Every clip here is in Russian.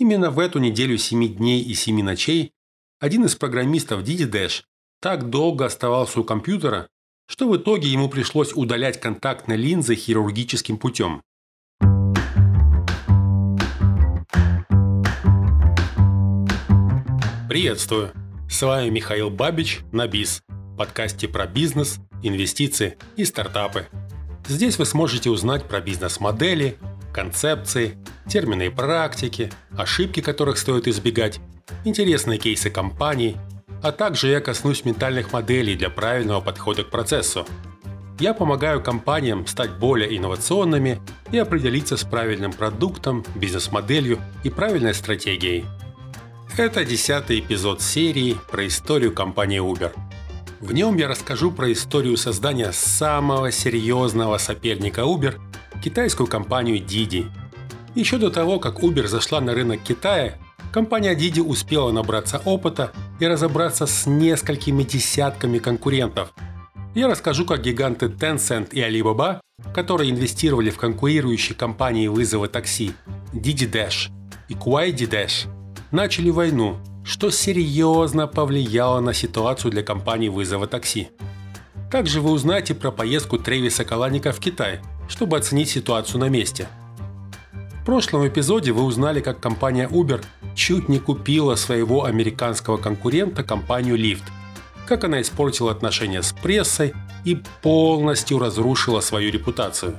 Именно в эту неделю 7 дней и 7 ночей один из программистов Didi Dash так долго оставался у компьютера, что в итоге ему пришлось удалять контактные линзы хирургическим путем. Приветствую! С вами Михаил Бабич на БИЗ, подкасте про бизнес, инвестиции и стартапы. Здесь вы сможете узнать про бизнес-модели, концепции, термины и практики, ошибки которых стоит избегать, интересные кейсы компаний, а также я коснусь ментальных моделей для правильного подхода к процессу. Я помогаю компаниям стать более инновационными и определиться с правильным продуктом, бизнес-моделью и правильной стратегией. Это десятый эпизод серии про историю компании Uber. В нем я расскажу про историю создания самого серьезного соперника Uber – китайскую компанию Didi. Еще до того, как Uber зашла на рынок Китая, компания Didi успела набраться опыта и разобраться с несколькими десятками конкурентов. Я расскажу, как гиганты Tencent и Alibaba, которые инвестировали в конкурирующие компании вызова такси Didi Dash и Kuaidi Dash, начали войну, что серьезно повлияло на ситуацию для компании вызова такси. Также вы узнаете про поездку Тревиса Каланика в Китай, чтобы оценить ситуацию на месте – в прошлом эпизоде вы узнали, как компания Uber чуть не купила своего американского конкурента компанию Lyft, как она испортила отношения с прессой и полностью разрушила свою репутацию.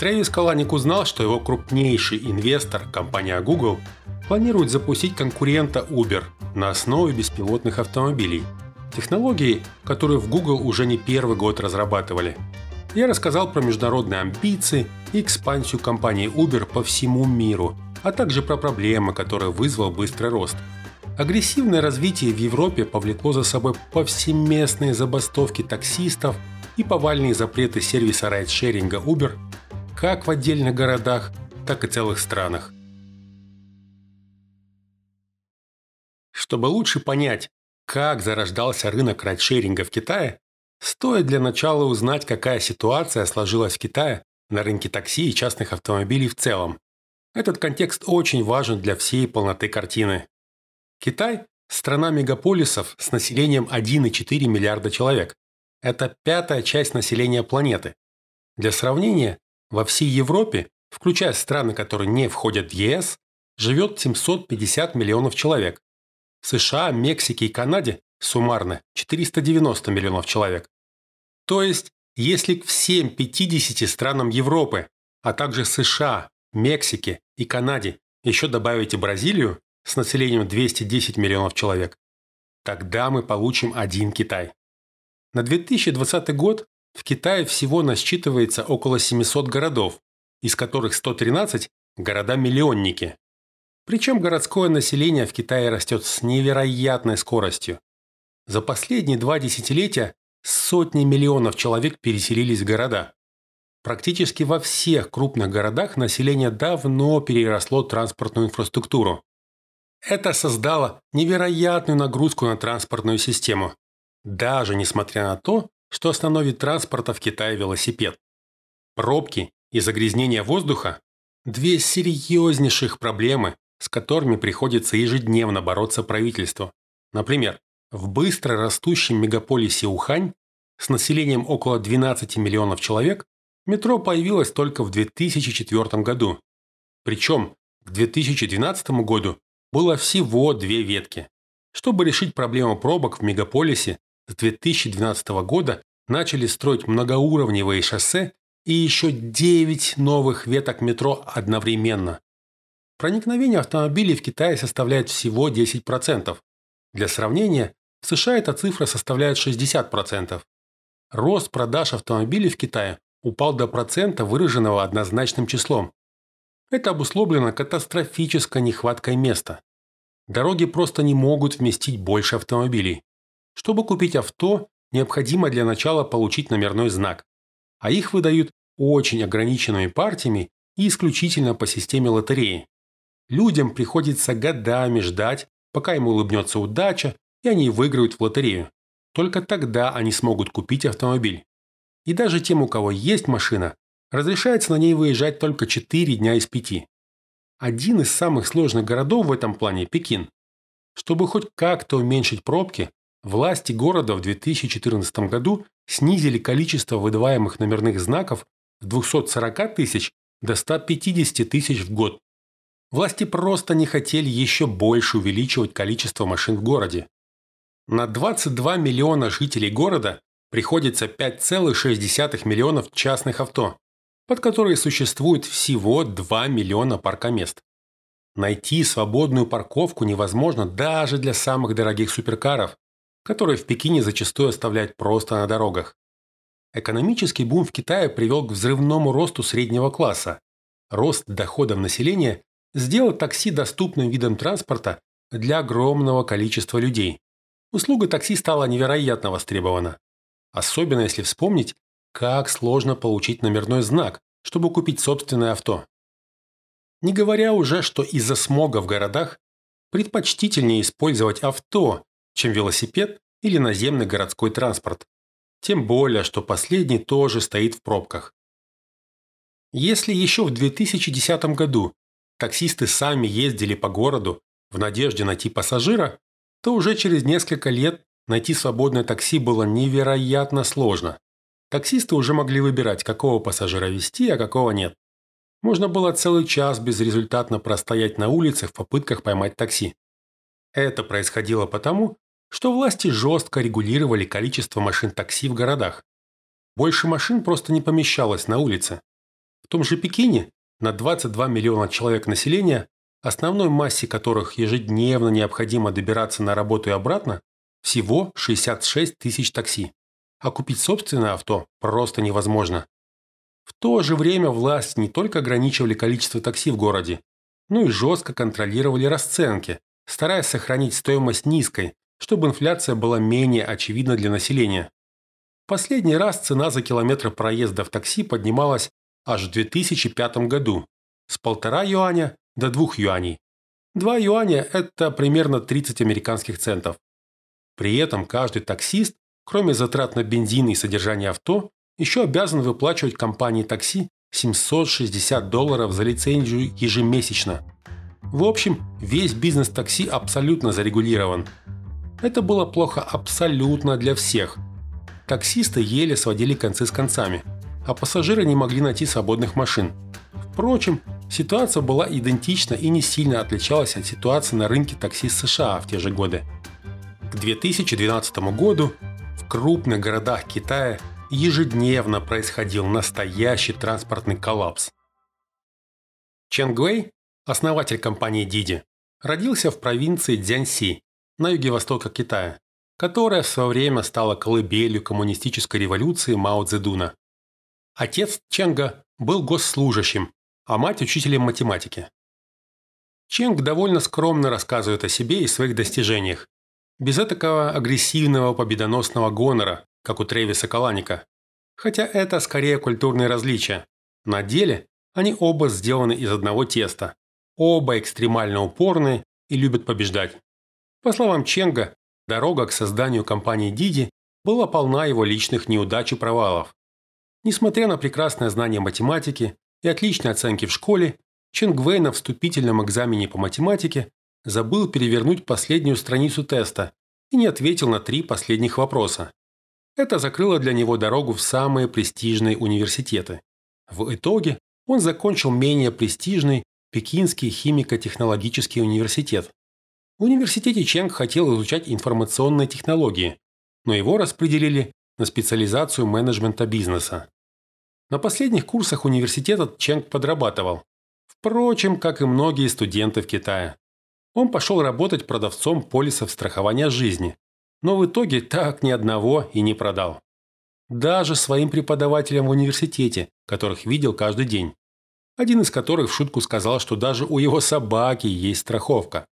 Трэвис Каланик узнал, что его крупнейший инвестор, компания Google, планирует запустить конкурента Uber на основе беспилотных автомобилей. Технологии, которые в Google уже не первый год разрабатывали – я рассказал про международные амбиции и экспансию компании Uber по всему миру, а также про проблемы, которые вызвал быстрый рост. Агрессивное развитие в Европе повлекло за собой повсеместные забастовки таксистов и повальные запреты сервиса райдшеринга Uber как в отдельных городах, так и целых странах. Чтобы лучше понять, как зарождался рынок райдшеринга в Китае, Стоит для начала узнать, какая ситуация сложилась в Китае на рынке такси и частных автомобилей в целом. Этот контекст очень важен для всей полноты картины. Китай – страна мегаполисов с населением 1,4 миллиарда человек. Это пятая часть населения планеты. Для сравнения, во всей Европе, включая страны, которые не входят в ЕС, живет 750 миллионов человек. В США, Мексике и Канаде суммарно 490 миллионов человек. То есть, если к всем 50 странам Европы, а также США, Мексике и Канаде еще добавите Бразилию с населением 210 миллионов человек, тогда мы получим один Китай. На 2020 год в Китае всего насчитывается около 700 городов, из которых 113 – города-миллионники. Причем городское население в Китае растет с невероятной скоростью. За последние два десятилетия сотни миллионов человек переселились в города. Практически во всех крупных городах население давно переросло транспортную инфраструктуру. Это создало невероятную нагрузку на транспортную систему, даже несмотря на то, что основной вид транспорта в Китае – велосипед. Пробки и загрязнение воздуха – две серьезнейших проблемы, с которыми приходится ежедневно бороться правительству. Например, в быстро растущем мегаполисе Ухань с населением около 12 миллионов человек метро появилось только в 2004 году. Причем к 2012 году было всего две ветки. Чтобы решить проблему пробок в мегаполисе, с 2012 года начали строить многоуровневые шоссе и еще 9 новых веток метро одновременно. Проникновение автомобилей в Китае составляет всего 10%. Для сравнения, в США эта цифра составляет 60%. Рост продаж автомобилей в Китае упал до процента, выраженного однозначным числом. Это обусловлено катастрофической нехваткой места. Дороги просто не могут вместить больше автомобилей. Чтобы купить авто, необходимо для начала получить номерной знак. А их выдают очень ограниченными партиями и исключительно по системе лотереи. Людям приходится годами ждать, пока им улыбнется удача и они выиграют в лотерею. Только тогда они смогут купить автомобиль. И даже тем, у кого есть машина, разрешается на ней выезжать только 4 дня из 5. один из самых сложных городов в этом плане – Пекин. Чтобы хоть как-то уменьшить пробки, власти города в 2014 году снизили количество выдаваемых номерных знаков с 240 тысяч до 150 тысяч в год. Власти просто не хотели еще больше увеличивать количество машин в городе. На 22 миллиона жителей города приходится 5,6 миллионов частных авто, под которые существует всего 2 миллиона паркомест. Найти свободную парковку невозможно даже для самых дорогих суперкаров, которые в Пекине зачастую оставляют просто на дорогах. Экономический бум в Китае привел к взрывному росту среднего класса. Рост доходов населения сделал такси доступным видом транспорта для огромного количества людей. Услуга такси стала невероятно востребована. Особенно если вспомнить, как сложно получить номерной знак, чтобы купить собственное авто. Не говоря уже, что из-за смога в городах предпочтительнее использовать авто, чем велосипед или наземный городской транспорт. Тем более, что последний тоже стоит в пробках. Если еще в 2010 году таксисты сами ездили по городу в надежде найти пассажира, то уже через несколько лет найти свободное такси было невероятно сложно. Таксисты уже могли выбирать, какого пассажира вести, а какого нет. Можно было целый час безрезультатно простоять на улицах в попытках поймать такси. Это происходило потому, что власти жестко регулировали количество машин такси в городах. Больше машин просто не помещалось на улице. В том же Пекине на 22 миллиона человек населения, основной массе которых ежедневно необходимо добираться на работу и обратно, всего 66 тысяч такси. А купить собственное авто просто невозможно. В то же время власть не только ограничивали количество такси в городе, но и жестко контролировали расценки, стараясь сохранить стоимость низкой, чтобы инфляция была менее очевидна для населения. Последний раз цена за километр проезда в такси поднималась аж в 2005 году с полтора юаня до двух юаней. Два юаня – это примерно 30 американских центов. При этом каждый таксист, кроме затрат на бензин и содержание авто, еще обязан выплачивать компании такси 760 долларов за лицензию ежемесячно. В общем, весь бизнес такси абсолютно зарегулирован – это было плохо абсолютно для всех. Таксисты еле сводили концы с концами, а пассажиры не могли найти свободных машин. Впрочем, ситуация была идентична и не сильно отличалась от ситуации на рынке такси США в те же годы. К 2012 году в крупных городах Китая ежедневно происходил настоящий транспортный коллапс. Чен Гуэй, основатель компании Didi, родился в провинции Цзянси на юге востока Китая, которая в свое время стала колыбелью коммунистической революции Мао Цзэдуна. Отец Ченга был госслужащим, а мать – учителем математики. Ченг довольно скромно рассказывает о себе и своих достижениях, без такого агрессивного победоносного гонора, как у Тревиса Каланика. Хотя это скорее культурные различия. На деле они оба сделаны из одного теста. Оба экстремально упорные и любят побеждать. По словам Ченга, дорога к созданию компании Диди была полна его личных неудач и провалов. Несмотря на прекрасное знание математики и отличные оценки в школе, Ченг Вэй на вступительном экзамене по математике забыл перевернуть последнюю страницу теста и не ответил на три последних вопроса. Это закрыло для него дорогу в самые престижные университеты. В итоге он закончил менее престижный Пекинский химико-технологический университет, в университете Ченг хотел изучать информационные технологии, но его распределили на специализацию менеджмента бизнеса. На последних курсах университета Ченг подрабатывал. Впрочем, как и многие студенты в Китае. Он пошел работать продавцом полисов страхования жизни, но в итоге так ни одного и не продал. Даже своим преподавателям в университете, которых видел каждый день. Один из которых в шутку сказал, что даже у его собаки есть страховка.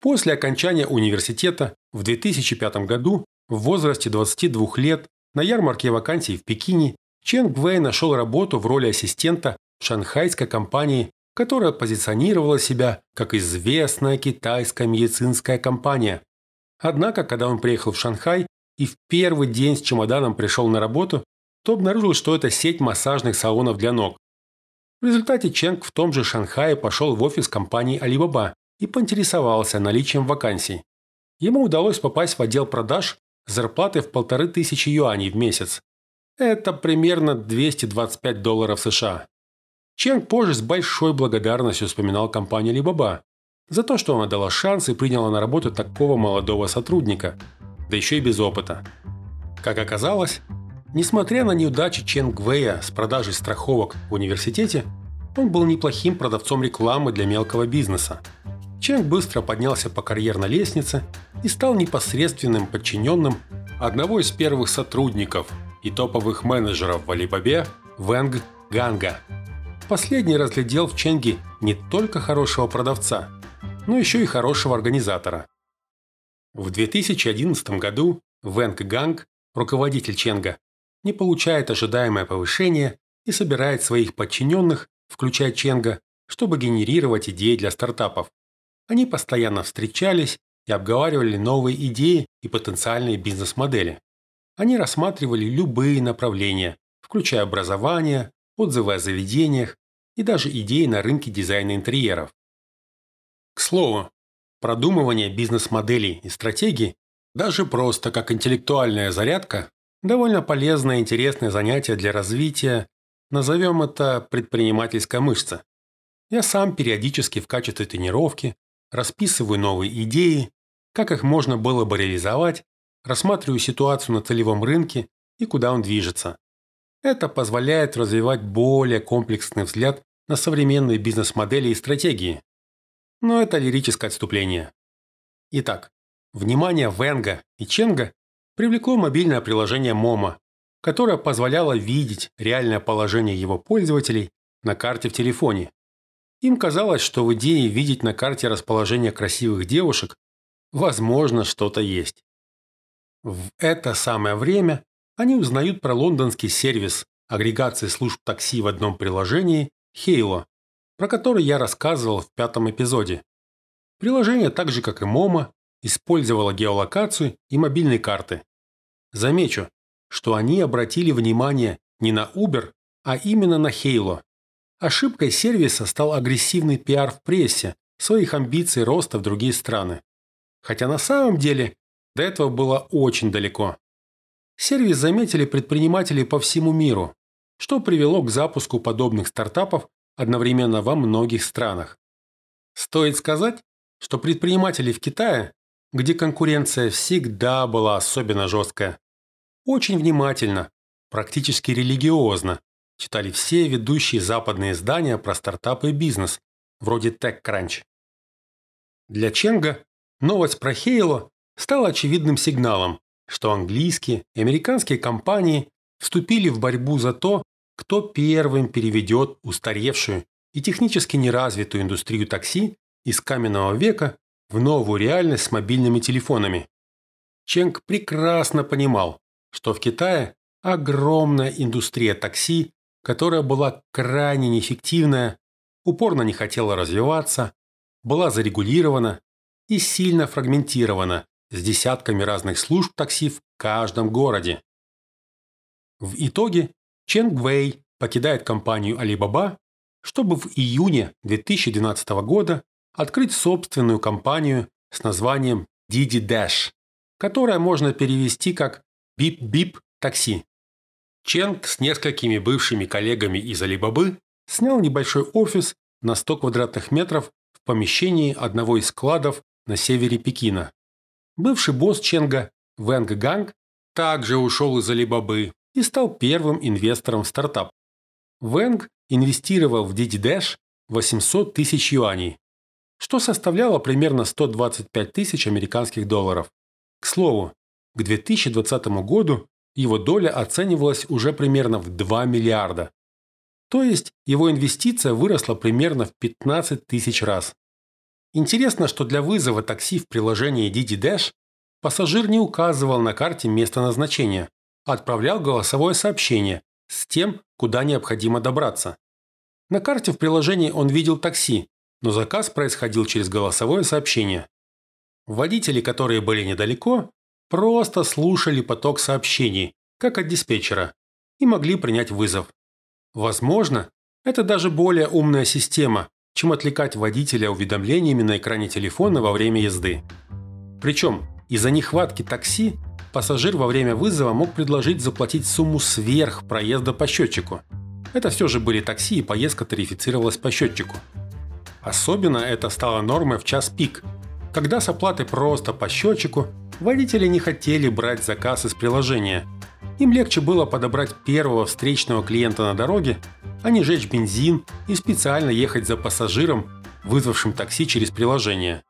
После окончания университета в 2005 году в возрасте 22 лет на ярмарке вакансий в Пекине Чен Гвей нашел работу в роли ассистента шанхайской компании, которая позиционировала себя как известная китайская медицинская компания. Однако, когда он приехал в Шанхай и в первый день с чемоданом пришел на работу, то обнаружил, что это сеть массажных салонов для ног. В результате Ченг в том же Шанхае пошел в офис компании Alibaba и поинтересовался наличием вакансий. Ему удалось попасть в отдел продаж с зарплатой в полторы тысячи юаней в месяц. Это примерно 225 долларов США. Ченг позже с большой благодарностью вспоминал компанию Alibaba за то, что она дала шанс и приняла на работу такого молодого сотрудника, да еще и без опыта. Как оказалось, несмотря на неудачи Ченг Вэя с продажей страховок в университете, он был неплохим продавцом рекламы для мелкого бизнеса. Ченг быстро поднялся по карьерной лестнице и стал непосредственным подчиненным одного из первых сотрудников и топовых менеджеров в Алибабе Вэнг Ганга. Последний разглядел в Ченге не только хорошего продавца, но еще и хорошего организатора. В 2011 году Вэнг Ганг, руководитель Ченга, не получает ожидаемое повышение и собирает своих подчиненных, включая Ченга, чтобы генерировать идеи для стартапов. Они постоянно встречались и обговаривали новые идеи и потенциальные бизнес-модели. Они рассматривали любые направления, включая образование, отзывы о заведениях и даже идеи на рынке дизайна интерьеров. К слову, продумывание бизнес-моделей и стратегий, даже просто как интеллектуальная зарядка, довольно полезное и интересное занятие для развития, назовем это предпринимательская мышца. Я сам периодически в качестве тренировки расписываю новые идеи, как их можно было бы реализовать рассматриваю ситуацию на целевом рынке и куда он движется. Это позволяет развивать более комплексный взгляд на современные бизнес-модели и стратегии. Но это лирическое отступление. Итак, внимание Венга и Ченга привлекло мобильное приложение Momo, которое позволяло видеть реальное положение его пользователей на карте в телефоне. Им казалось, что в идее видеть на карте расположение красивых девушек возможно что-то есть. В это самое время они узнают про лондонский сервис агрегации служб такси в одном приложении Hailo, про который я рассказывал в пятом эпизоде. Приложение, так же как и Momo, использовало геолокацию и мобильные карты. Замечу, что они обратили внимание не на Uber, а именно на Hailo. Ошибкой сервиса стал агрессивный пиар в прессе, своих амбиций роста в другие страны. Хотя на самом деле до этого было очень далеко. Сервис заметили предприниматели по всему миру, что привело к запуску подобных стартапов одновременно во многих странах. Стоит сказать, что предприниматели в Китае, где конкуренция всегда была особенно жесткая, очень внимательно, практически религиозно, читали все ведущие западные издания про стартапы и бизнес, вроде TechCrunch. Для Ченга новость про Хейло стало очевидным сигналом, что английские и американские компании вступили в борьбу за то, кто первым переведет устаревшую и технически неразвитую индустрию такси из каменного века в новую реальность с мобильными телефонами. Ченг прекрасно понимал, что в Китае огромная индустрия такси, которая была крайне неэффективная, упорно не хотела развиваться, была зарегулирована и сильно фрагментирована с десятками разных служб такси в каждом городе. В итоге Чен Гвей покидает компанию Alibaba, чтобы в июне 2012 года открыть собственную компанию с названием Didi Dash, которая можно перевести как «Бип-бип такси». Ченг с несколькими бывшими коллегами из Алибабы снял небольшой офис на 100 квадратных метров в помещении одного из складов на севере Пекина. Бывший босс Ченга Вэнг Ганг также ушел из Алибабы и стал первым инвестором в стартап. Вэнг инвестировал в Didi Dache 800 тысяч юаней, что составляло примерно 125 тысяч американских долларов. К слову, к 2020 году его доля оценивалась уже примерно в 2 миллиарда. То есть его инвестиция выросла примерно в 15 тысяч раз. Интересно, что для вызова такси в приложении Didi Dash пассажир не указывал на карте место назначения, а отправлял голосовое сообщение с тем, куда необходимо добраться. На карте в приложении он видел такси, но заказ происходил через голосовое сообщение. Водители, которые были недалеко, просто слушали поток сообщений, как от диспетчера, и могли принять вызов. Возможно, Это даже более умная система, чем отвлекать водителя уведомлениями на экране телефона во время езды. Причем из-за нехватки такси пассажир во время вызова мог предложить заплатить сумму сверх проезда по счетчику. Это все же были такси и поездка тарифицировалась по счетчику. Особенно это стало нормой в час пик, когда с оплатой просто по счетчику водители не хотели брать заказ из приложения. Им легче было подобрать первого встречного клиента на дороге, а не жечь бензин и специально ехать за пассажиром, вызвавшим такси через приложение.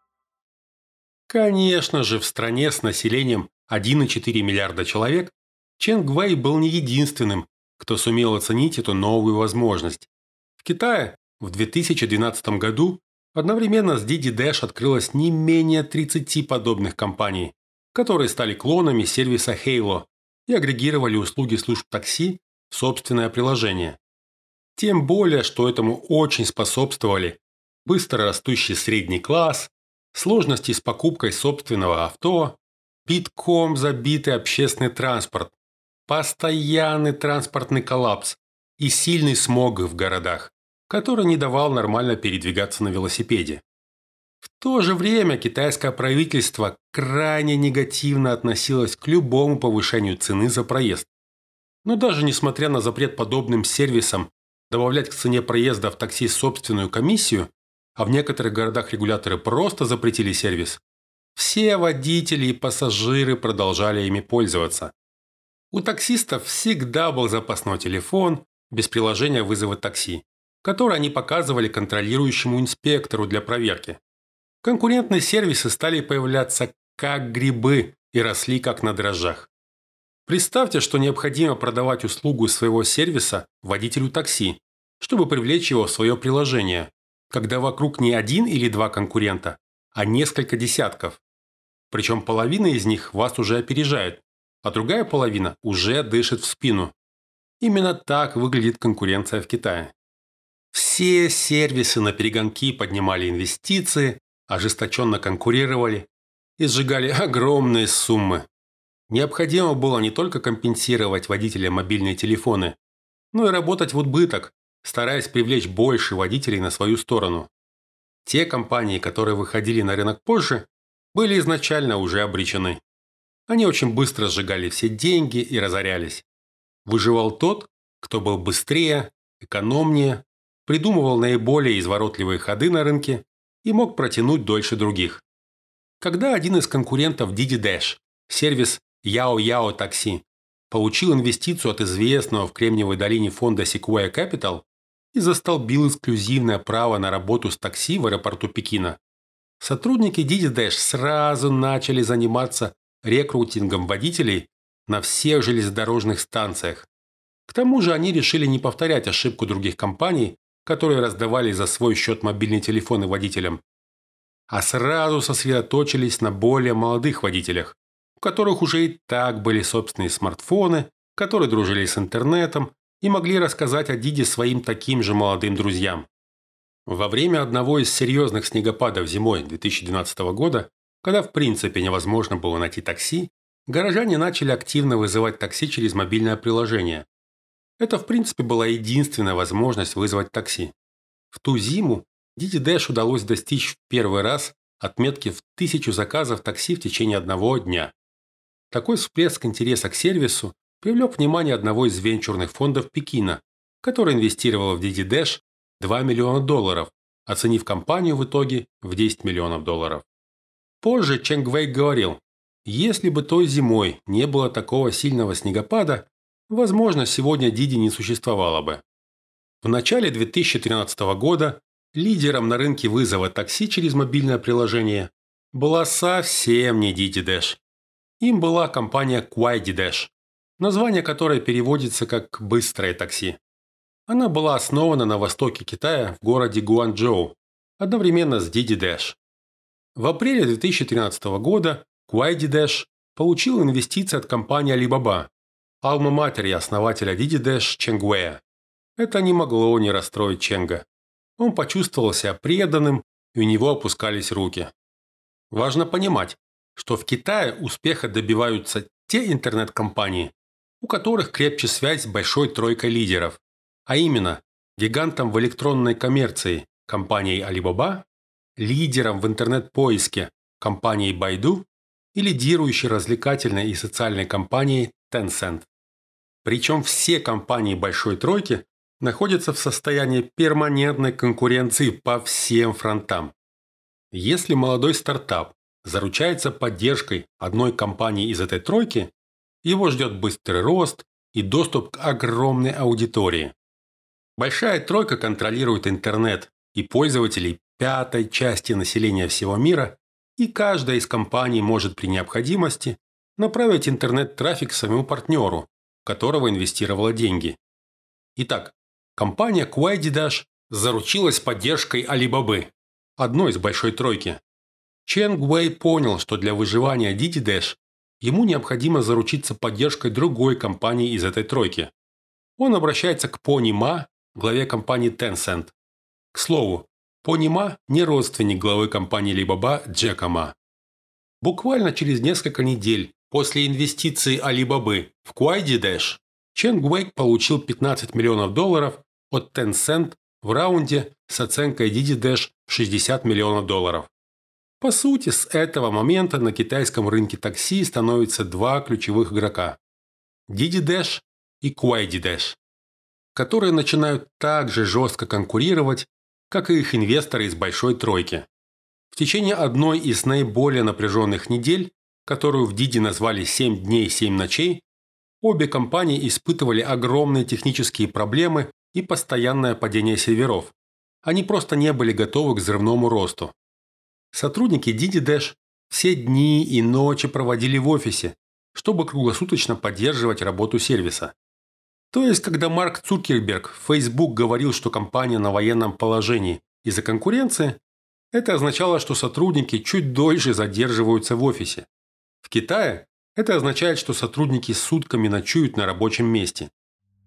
Конечно же, в стране с населением 1,4 миллиарда человек Чен Гвей был не единственным, кто сумел оценить эту новую возможность. В Китае в 2012 году одновременно с Didi Dash открылось не менее 30 подобных компаний, которые стали клонами сервиса Halo и агрегировали услуги служб такси в собственное приложение. Тем более, что этому очень способствовали быстро растущий средний класс, сложности с покупкой собственного авто, битком забитый общественный транспорт, постоянный транспортный коллапс и сильный смог в городах который не давал нормально передвигаться на велосипеде. В то же время китайское правительство крайне негативно относилось к любому повышению цены за проезд. Но даже несмотря на запрет подобным сервисам добавлять к цене проезда в такси собственную комиссию, а в некоторых городах регуляторы просто запретили сервис, все водители и пассажиры продолжали ими пользоваться. У таксистов всегда был запасной телефон без приложения вызова такси который они показывали контролирующему инспектору для проверки. Конкурентные сервисы стали появляться как грибы и росли как на дрожжах. Представьте, что необходимо продавать услугу своего сервиса водителю такси, чтобы привлечь его в свое приложение, когда вокруг не один или два конкурента, а несколько десятков. Причем половина из них вас уже опережает, а другая половина уже дышит в спину. Именно так выглядит конкуренция в Китае. Все сервисы на перегонки поднимали инвестиции, ожесточенно конкурировали и сжигали огромные суммы. Необходимо было не только компенсировать водителям мобильные телефоны, но и работать в убыток, стараясь привлечь больше водителей на свою сторону. Те компании, которые выходили на рынок позже, были изначально уже обречены. Они очень быстро сжигали все деньги и разорялись. Выживал тот, кто был быстрее, экономнее придумывал наиболее изворотливые ходы на рынке и мог протянуть дольше других. Когда один из конкурентов Didi Dash, сервис Yao Taxi, получил инвестицию от известного в Кремниевой долине фонда Sequoia Capital и застолбил эксклюзивное право на работу с такси в аэропорту Пекина, сотрудники Didi Dash сразу начали заниматься рекрутингом водителей на всех железнодорожных станциях. К тому же они решили не повторять ошибку других компаний которые раздавали за свой счет мобильные телефоны водителям, а сразу сосредоточились на более молодых водителях, у которых уже и так были собственные смартфоны, которые дружили с интернетом и могли рассказать о Диде своим таким же молодым друзьям. Во время одного из серьезных снегопадов зимой 2012 года, когда в принципе невозможно было найти такси, горожане начали активно вызывать такси через мобильное приложение, это, в принципе, была единственная возможность вызвать такси. В ту зиму Диди Дэш удалось достичь в первый раз отметки в тысячу заказов такси в течение одного дня. Такой всплеск интереса к сервису привлек внимание одного из венчурных фондов Пекина, который инвестировал в Диди Дэш 2 миллиона долларов, оценив компанию в итоге в 10 миллионов долларов. Позже Чэнг Вэй говорил, если бы той зимой не было такого сильного снегопада, Возможно, сегодня Диди не существовало бы. В начале 2013 года лидером на рынке вызова такси через мобильное приложение была совсем не Didi Dash. Им была компания Quaidi Dash, название которой переводится как «быстрое такси». Она была основана на востоке Китая в городе Гуанчжоу, одновременно с Didi Dash. В апреле 2013 года Quaidi Dash получил инвестиции от компании Alibaba, алма-матери основателя Дидидеш Ченгуэя. Это не могло не расстроить Ченга. Он почувствовал себя преданным, и у него опускались руки. Важно понимать, что в Китае успеха добиваются те интернет-компании, у которых крепче связь с большой тройкой лидеров, а именно гигантом в электронной коммерции компанией Alibaba, лидером в интернет-поиске компанией Baidu и лидирующей развлекательной и социальной компанией Tencent. Причем все компании Большой Тройки находятся в состоянии перманентной конкуренции по всем фронтам. Если молодой стартап заручается поддержкой одной компании из этой тройки, его ждет быстрый рост и доступ к огромной аудитории. Большая тройка контролирует интернет и пользователей пятой части населения всего мира, и каждая из компаний может при необходимости направить интернет-трафик своему партнеру, которого инвестировала деньги. Итак, компания Kuwaiti Dash заручилась поддержкой Alibaba, одной из большой тройки. Чен Гуэй понял, что для выживания Didi Dash ему необходимо заручиться поддержкой другой компании из этой тройки. Он обращается к Пони Ма, главе компании Tencent. К слову, Пони Ма не родственник главы компании Alibaba Джека Ма. Буквально через несколько недель после инвестиции Alibaba в Kuaidi Dash, Чен Гуэй получил 15 миллионов долларов от Tencent в раунде с оценкой Didi Dash в 60 миллионов долларов. По сути, с этого момента на китайском рынке такси становятся два ключевых игрока – Didi Dash и Kuaidi Dash, которые начинают так же жестко конкурировать, как и их инвесторы из большой тройки. В течение одной из наиболее напряженных недель, которую в Didi назвали «7 дней, 7 ночей», обе компании испытывали огромные технические проблемы и постоянное падение серверов. Они просто не были готовы к взрывному росту. Сотрудники Didi Dash все дни и ночи проводили в офисе, чтобы круглосуточно поддерживать работу сервиса. То есть, когда Марк Цукерберг в Facebook говорил, что компания на военном положении из-за конкуренции, это означало, что сотрудники чуть дольше задерживаются в офисе. В Китае это означает, что сотрудники сутками ночуют на рабочем месте.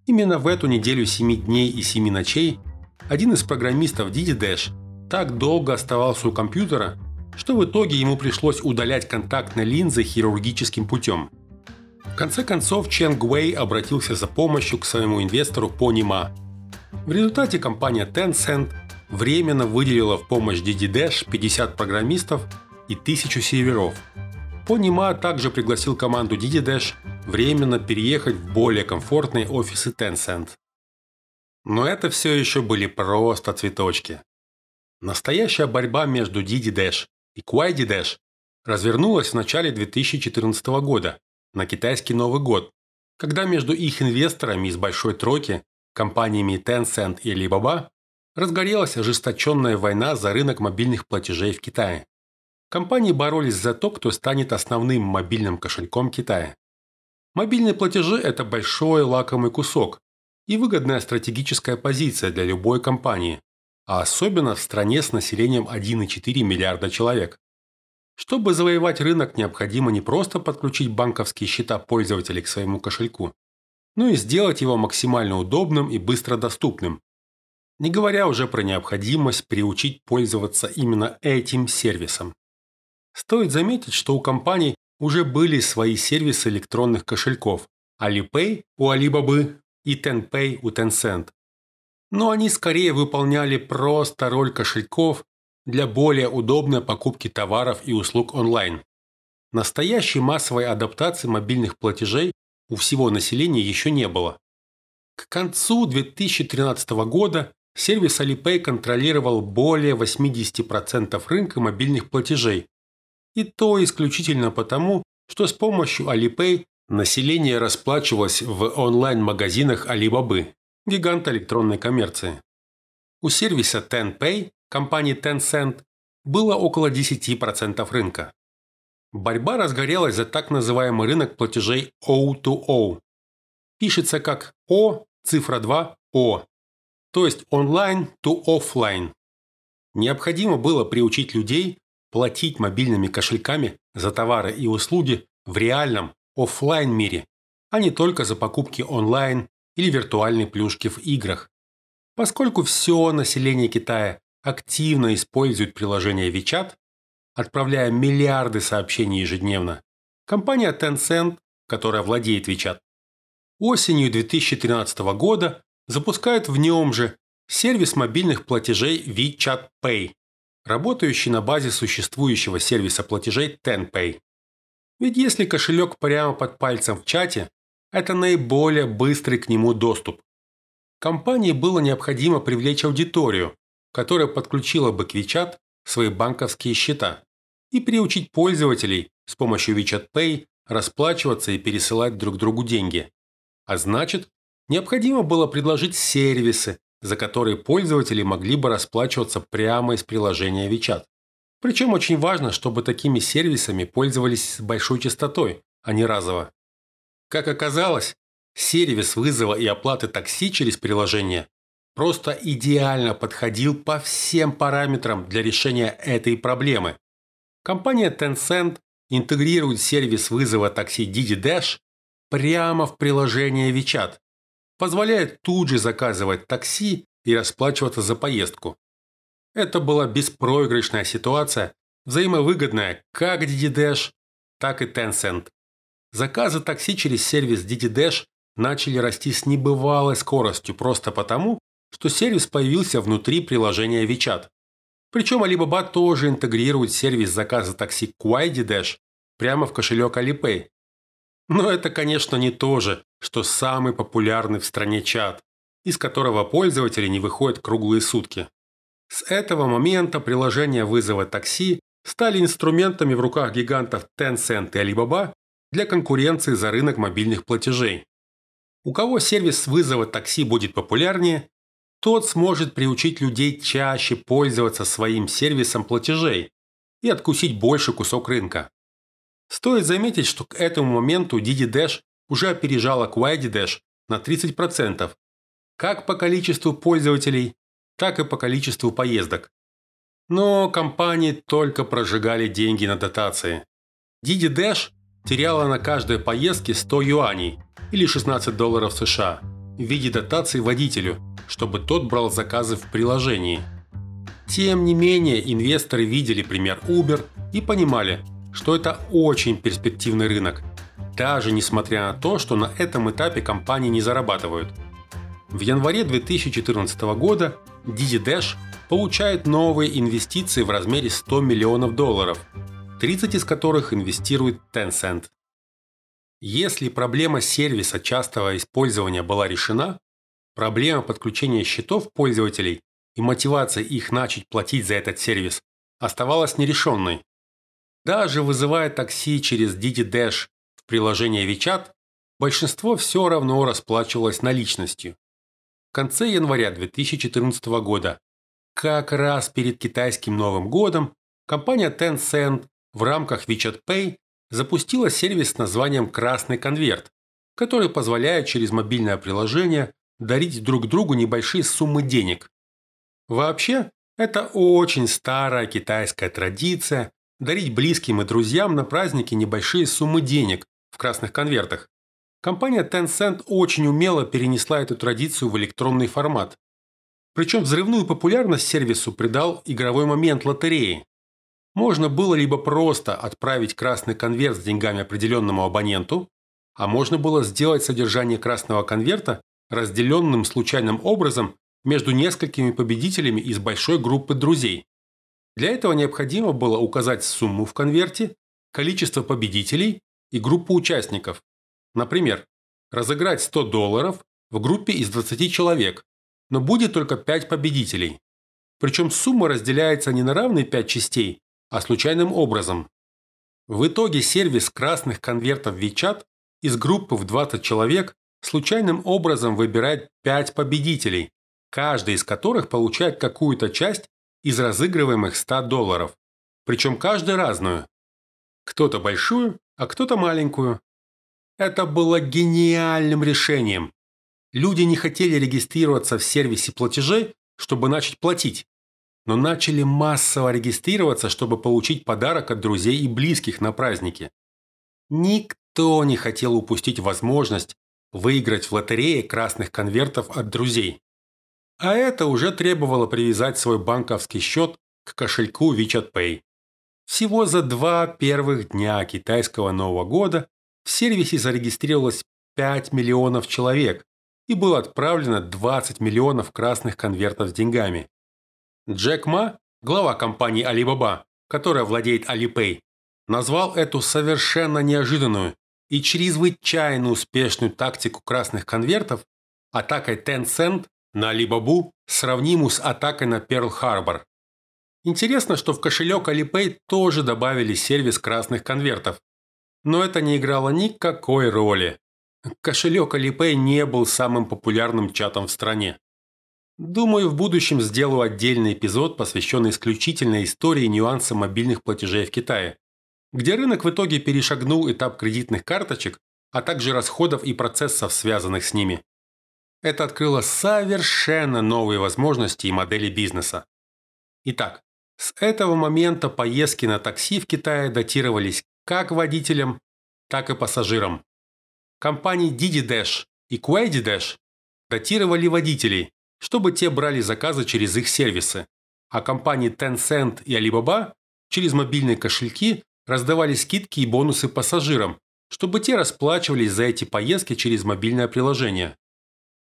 Именно в эту неделю 7 дней и 7 ночей один из программистов Didi Dash так долго оставался у компьютера, что в итоге ему пришлось удалять контактные линзы хирургическим путем. В конце концов, Чен Гуэй обратился за помощью к своему инвестору Ma. В результате компания Tencent временно выделила в помощь Didi Dash 50 программистов и 1000 серверов. Ma также пригласил команду Didi Dash временно переехать в более комфортные офисы Tencent. Но это все еще были просто цветочки. Настоящая борьба между Didi Dash и Kuaidi Dash развернулась в начале 2014 года, на китайский Новый год, когда между их инвесторами из большой тройки, компаниями Tencent и Alibaba, разгорелась ожесточенная война за рынок мобильных платежей в Китае. Компании боролись за то, кто станет основным мобильным кошельком Китая. Мобильные платежи – это большой лакомый кусок и выгодная стратегическая позиция для любой компании, а особенно в стране с населением 1,4 миллиарда человек. Чтобы завоевать рынок, необходимо не просто подключить банковские счета пользователей к своему кошельку, но и сделать его максимально удобным и быстро доступным. Не говоря уже про необходимость приучить пользоваться именно этим сервисом. Стоит заметить, что у компаний уже были свои сервисы электронных кошельков Alipay у Alibaba и TenPay у Tencent но они скорее выполняли просто роль кошельков для более удобной покупки товаров и услуг онлайн. Настоящей массовой адаптации мобильных платежей у всего населения еще не было. К концу 2013 года сервис Alipay контролировал более 80% рынка мобильных платежей. И то исключительно потому, что с помощью Alipay население расплачивалось в онлайн-магазинах Alibaba гиганта электронной коммерции. У сервиса TenPay компании Tencent было около 10% рынка. Борьба разгорелась за так называемый рынок платежей O2O. Пишется как O, цифра 2, O, то есть онлайн to offline. Необходимо было приучить людей платить мобильными кошельками за товары и услуги в реальном офлайн мире, а не только за покупки онлайн или виртуальные плюшки в играх. Поскольку все население Китая активно использует приложение WeChat, отправляя миллиарды сообщений ежедневно, компания Tencent, которая владеет WeChat, осенью 2013 года запускает в нем же Сервис мобильных платежей WeChat Pay, работающий на базе существующего сервиса платежей TenPay. Ведь если кошелек прямо под пальцем в чате, это наиболее быстрый к нему доступ. Компании было необходимо привлечь аудиторию, которая подключила бы к WeChat свои банковские счета и приучить пользователей с помощью WeChat Pay расплачиваться и пересылать друг другу деньги. А значит, необходимо было предложить сервисы, за которые пользователи могли бы расплачиваться прямо из приложения WeChat. Причем очень важно, чтобы такими сервисами пользовались с большой частотой, а не разово. Как оказалось, сервис вызова и оплаты такси через приложение просто идеально подходил по всем параметрам для решения этой проблемы. Компания Tencent интегрирует сервис вызова такси Didi Dash прямо в приложение WeChat, позволяет тут же заказывать такси и расплачиваться за поездку. Это была беспроигрышная ситуация, взаимовыгодная как Didi Dash, так и Tencent. Заказы такси через сервис Didi Dash начали расти с небывалой скоростью просто потому, что сервис появился внутри приложения WeChat. Причем Alibaba тоже интегрирует сервис заказа такси Kuaidi Dash прямо в кошелек Alipay. Но это, конечно, не то же, что самый популярный в стране чат, из которого пользователи не выходят круглые сутки. С этого момента приложения вызова такси стали инструментами в руках гигантов Tencent и Alibaba для конкуренции за рынок мобильных платежей. У кого сервис вызова такси будет популярнее, тот сможет приучить людей чаще пользоваться своим сервисом платежей и откусить больше кусок рынка. Стоит заметить, что к этому моменту Didi Dash уже опережала Quiddy Dash на 30%, как по количеству пользователей, так и по количеству поездок. Но компании только прожигали деньги на дотации. Didi Dash теряла на каждой поездке 100 юаней или 16 долларов США в виде дотации водителю, чтобы тот брал заказы в приложении. Тем не менее, инвесторы видели пример Uber и понимали, что это очень перспективный рынок, даже несмотря на то, что на этом этапе компании не зарабатывают. В январе 2014 года Didi Dash получает новые инвестиции в размере 100 миллионов долларов, 30 из которых инвестирует Tencent. Если проблема сервиса частого использования была решена, проблема подключения счетов пользователей и мотивация их начать платить за этот сервис оставалась нерешенной. Даже вызывая такси через Didi Dash в приложение WeChat, большинство все равно расплачивалось наличностью. В конце января 2014 года, как раз перед китайским Новым годом, компания Tencent в рамках WeChat Pay запустила сервис с названием «Красный конверт», который позволяет через мобильное приложение дарить друг другу небольшие суммы денег. Вообще, это очень старая китайская традиция дарить близким и друзьям на праздники небольшие суммы денег в красных конвертах. Компания Tencent очень умело перенесла эту традицию в электронный формат. Причем взрывную популярность сервису придал игровой момент лотереи. Можно было либо просто отправить красный конверт с деньгами определенному абоненту, а можно было сделать содержание красного конверта разделенным случайным образом между несколькими победителями из большой группы друзей. Для этого необходимо было указать сумму в конверте, количество победителей и группу участников. Например, разыграть 100 долларов в группе из 20 человек, но будет только 5 победителей. Причем сумма разделяется не на равные 5 частей, а случайным образом. В итоге сервис красных конвертов WeChat из группы в 20 человек случайным образом выбирает 5 победителей, каждый из которых получает какую-то часть из разыгрываемых 100 долларов. Причем каждый разную. Кто-то большую, а кто-то маленькую. Это было гениальным решением. Люди не хотели регистрироваться в сервисе платежей, чтобы начать платить но начали массово регистрироваться, чтобы получить подарок от друзей и близких на празднике. Никто не хотел упустить возможность выиграть в лотерее красных конвертов от друзей. А это уже требовало привязать свой банковский счет к кошельку WeChat Pay. Всего за два первых дня китайского Нового года в сервисе зарегистрировалось 5 миллионов человек, и было отправлено 20 миллионов красных конвертов с деньгами. Джек Ма, глава компании Alibaba, которая владеет Alipay, назвал эту совершенно неожиданную и чрезвычайно успешную тактику красных конвертов атакой Tencent на Alibaba сравнимую с атакой на Перл-Харбор. Интересно, что в кошелек Alipay тоже добавили сервис красных конвертов. Но это не играло никакой роли. Кошелек Alipay не был самым популярным чатом в стране. Думаю, в будущем сделаю отдельный эпизод, посвященный исключительно истории и нюансам мобильных платежей в Китае, где рынок в итоге перешагнул этап кредитных карточек, а также расходов и процессов, связанных с ними. Это открыло совершенно новые возможности и модели бизнеса. Итак, с этого момента поездки на такси в Китае датировались как водителям, так и пассажирам. Компании Didi Dash и Kuwaiti Dash датировали водителей, чтобы те брали заказы через их сервисы, а компании Tencent и Alibaba через мобильные кошельки раздавали скидки и бонусы пассажирам, чтобы те расплачивались за эти поездки через мобильное приложение.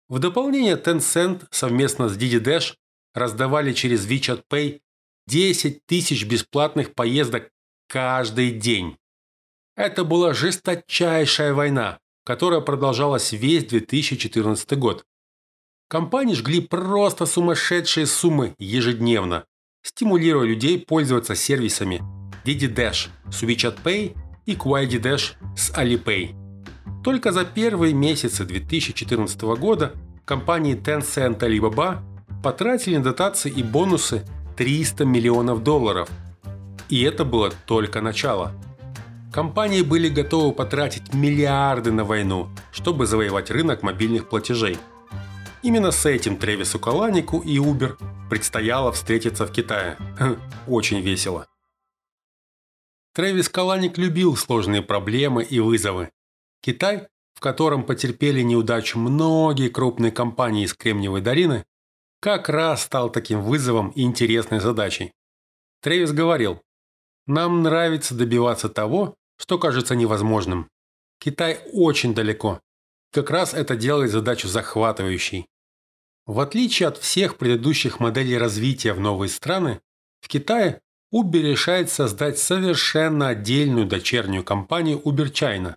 В дополнение Tencent совместно с Didi Dash раздавали через WeChat Pay 10 тысяч бесплатных поездок каждый день. Это была жесточайшая война, которая продолжалась весь 2014 год. Компании жгли просто сумасшедшие суммы ежедневно, стимулируя людей пользоваться сервисами Didi Dash с WeChat Pay и Kuwaiti Dash с Alipay. Только за первые месяцы 2014 года компании Tencent и Alibaba потратили на дотации и бонусы 300 миллионов долларов. И это было только начало – Компании были готовы потратить миллиарды на войну, чтобы завоевать рынок мобильных платежей. Именно с этим Тревису Каланику и Uber предстояло встретиться в Китае. Очень весело. Трэвис Каланик любил сложные проблемы и вызовы. Китай, в котором потерпели неудачу многие крупные компании из Кремниевой долины, как раз стал таким вызовом и интересной задачей. Трэвис говорил, «Нам нравится добиваться того, что кажется невозможным. Китай очень далеко. Как раз это делает задачу захватывающей. В отличие от всех предыдущих моделей развития в новые страны, в Китае Uber решает создать совершенно отдельную дочернюю компанию Uber China,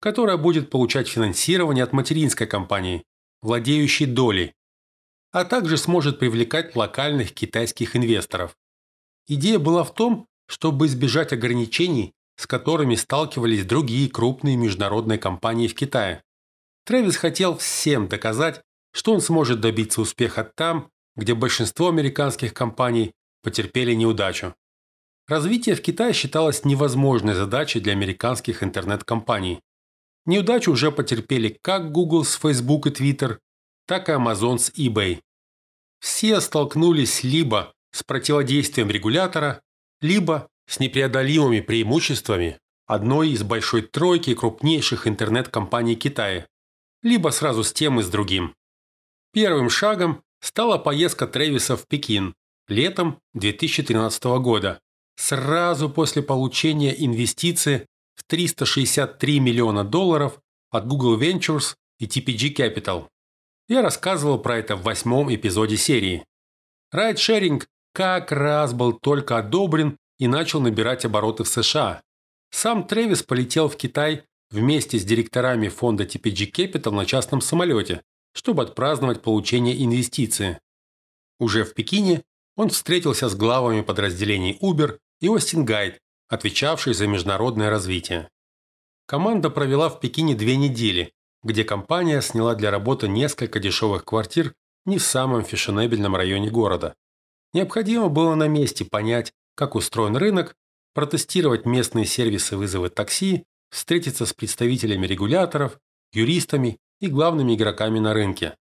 которая будет получать финансирование от материнской компании, владеющей долей, а также сможет привлекать локальных китайских инвесторов. Идея была в том, чтобы избежать ограничений с которыми сталкивались другие крупные международные компании в Китае. Трэвис хотел всем доказать, что он сможет добиться успеха там, где большинство американских компаний потерпели неудачу. Развитие в Китае считалось невозможной задачей для американских интернет-компаний. Неудачу уже потерпели как Google с Facebook и Twitter, так и Amazon с eBay. Все столкнулись либо с противодействием регулятора, либо с непреодолимыми преимуществами одной из большой тройки крупнейших интернет-компаний Китая, либо сразу с тем и с другим. Первым шагом стала поездка Трэвиса в Пекин летом 2013 года, сразу после получения инвестиции в 363 миллиона долларов от Google Ventures и TPG Capital. Я рассказывал про это в восьмом эпизоде серии. Райдшеринг как раз был только одобрен и начал набирать обороты в США. Сам Трэвис полетел в Китай вместе с директорами фонда TPG Capital на частном самолете, чтобы отпраздновать получение инвестиции. Уже в Пекине он встретился с главами подразделений Uber и Остин Гайд, отвечавший за международное развитие. Команда провела в Пекине две недели, где компания сняла для работы несколько дешевых квартир не в самом фешенебельном районе города. Необходимо было на месте понять, как устроен рынок, протестировать местные сервисы вызова такси, встретиться с представителями регуляторов, юристами и главными игроками на рынке.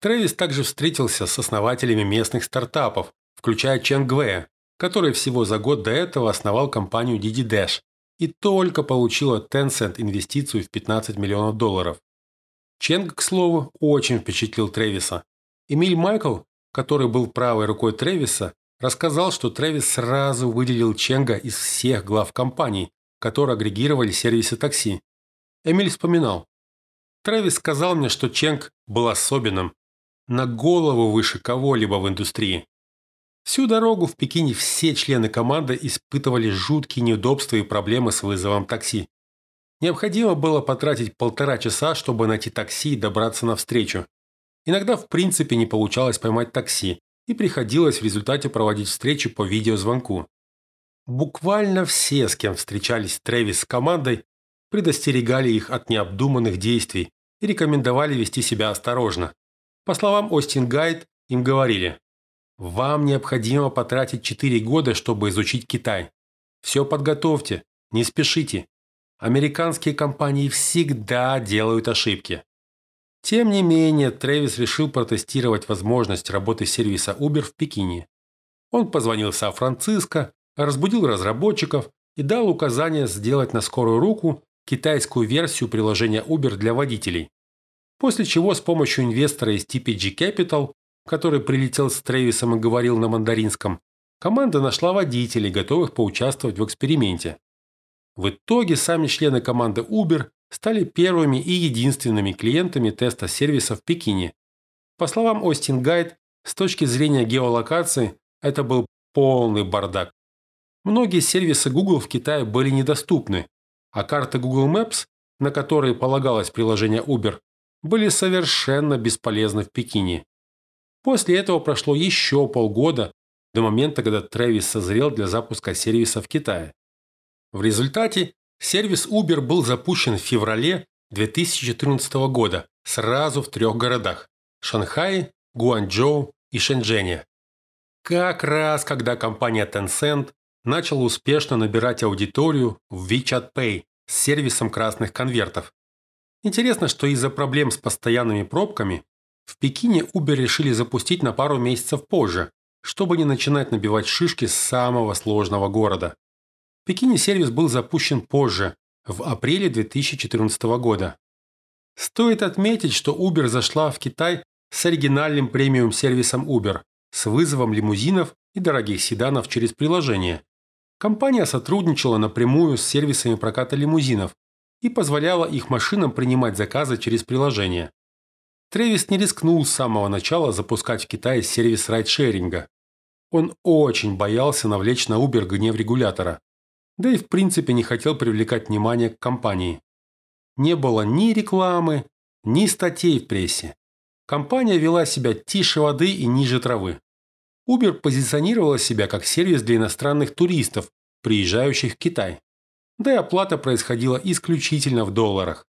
Трэвис также встретился с основателями местных стартапов, включая Чен Гвея, который всего за год до этого основал компанию Didi Dash и только получил от Tencent инвестицию в 15 миллионов долларов. Ченг, к слову, очень впечатлил Трэвиса. Эмиль Майкл, который был правой рукой Трэвиса, рассказал, что Трэвис сразу выделил Ченга из всех глав компаний, которые агрегировали сервисы такси. Эмиль вспоминал. Трэвис сказал мне, что Ченг был особенным, на голову выше кого-либо в индустрии. Всю дорогу в Пекине все члены команды испытывали жуткие неудобства и проблемы с вызовом такси. Необходимо было потратить полтора часа, чтобы найти такси и добраться на встречу. Иногда в принципе не получалось поймать такси, и приходилось в результате проводить встречи по видеозвонку. Буквально все, с кем встречались Трэвис с командой, предостерегали их от необдуманных действий и рекомендовали вести себя осторожно. По словам Остин Гайд, им говорили «Вам необходимо потратить 4 года, чтобы изучить Китай. Все подготовьте, не спешите. Американские компании всегда делают ошибки». Тем не менее, Трэвис решил протестировать возможность работы сервиса Uber в Пекине. Он позвонил в Сан-Франциско, разбудил разработчиков и дал указание сделать на скорую руку китайскую версию приложения Uber для водителей. После чего с помощью инвестора из TPG Capital, который прилетел с Трэвисом и говорил на мандаринском, команда нашла водителей, готовых поучаствовать в эксперименте. В итоге сами члены команды Uber стали первыми и единственными клиентами теста сервиса в Пекине. По словам Остин Гайд, с точки зрения геолокации, это был полный бардак. Многие сервисы Google в Китае были недоступны, а карты Google Maps, на которые полагалось приложение Uber, были совершенно бесполезны в Пекине. После этого прошло еще полгода до момента, когда Трэвис созрел для запуска сервиса в Китае. В результате сервис Uber был запущен в феврале 2014 года сразу в трех городах – Шанхае, Гуанчжоу и Шэньчжэне. Как раз когда компания Tencent начала успешно набирать аудиторию в WeChat Pay с сервисом красных конвертов. Интересно, что из-за проблем с постоянными пробками в Пекине Uber решили запустить на пару месяцев позже, чтобы не начинать набивать шишки с самого сложного города. В Пекине сервис был запущен позже, в апреле 2014 года. Стоит отметить, что Uber зашла в Китай с оригинальным премиум-сервисом Uber, с вызовом лимузинов и дорогих седанов через приложение. Компания сотрудничала напрямую с сервисами проката лимузинов и позволяла их машинам принимать заказы через приложение. Трэвис не рискнул с самого начала запускать в Китае сервис райдшеринга. Он очень боялся навлечь на Uber гнев регулятора, да и в принципе не хотел привлекать внимание к компании. Не было ни рекламы, ни статей в прессе. Компания вела себя тише воды и ниже травы. Uber позиционировала себя как сервис для иностранных туристов, приезжающих в Китай. Да и оплата происходила исключительно в долларах.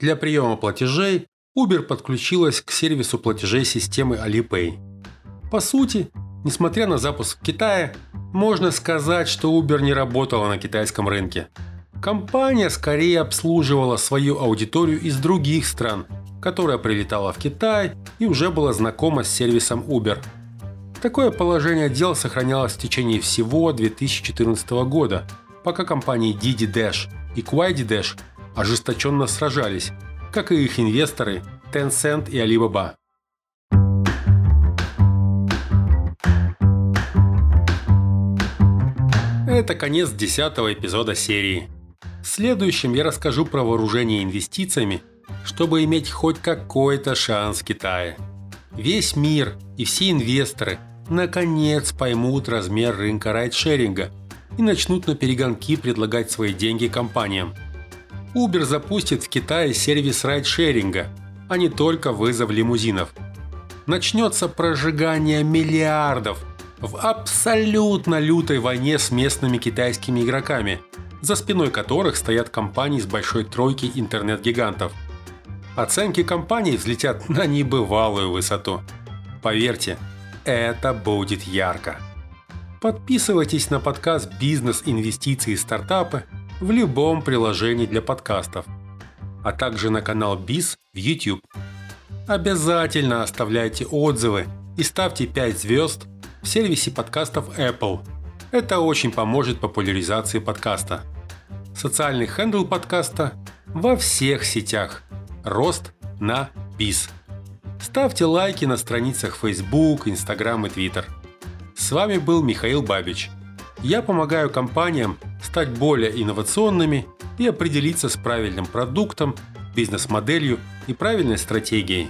Для приема платежей Uber подключилась к сервису платежей системы Alipay. По сути, несмотря на запуск в Китае, можно сказать, что Uber не работала на китайском рынке. Компания скорее обслуживала свою аудиторию из других стран, которая прилетала в Китай и уже была знакома с сервисом Uber – Такое положение дел сохранялось в течение всего 2014 года, пока компании Didi Dash и Kuaidi Dash ожесточенно сражались, как и их инвесторы Tencent и Alibaba. Это конец десятого эпизода серии. В следующем я расскажу про вооружение инвестициями, чтобы иметь хоть какой-то шанс в Китае. Весь мир и все инвесторы – наконец поймут размер рынка райдшеринга и начнут на перегонки предлагать свои деньги компаниям. Uber запустит в Китае сервис райдшеринга, а не только вызов лимузинов. Начнется прожигание миллиардов в абсолютно лютой войне с местными китайскими игроками, за спиной которых стоят компании с большой тройки интернет-гигантов. Оценки компаний взлетят на небывалую высоту. Поверьте, это будет ярко. Подписывайтесь на подкаст «Бизнес, инвестиции и стартапы» в любом приложении для подкастов, а также на канал Биз в YouTube. Обязательно оставляйте отзывы и ставьте 5 звезд в сервисе подкастов Apple. Это очень поможет популяризации подкаста. Социальный хендл подкаста во всех сетях. Рост на Биз. Ставьте лайки на страницах Facebook, Instagram и Twitter. С вами был Михаил Бабич. Я помогаю компаниям стать более инновационными и определиться с правильным продуктом, бизнес-моделью и правильной стратегией,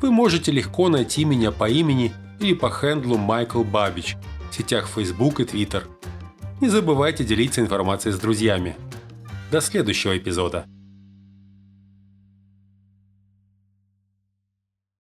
вы можете легко найти меня по имени или по хендлу Майкл Бабич в сетях Facebook и Twitter. Не забывайте делиться информацией с друзьями. До следующего эпизода.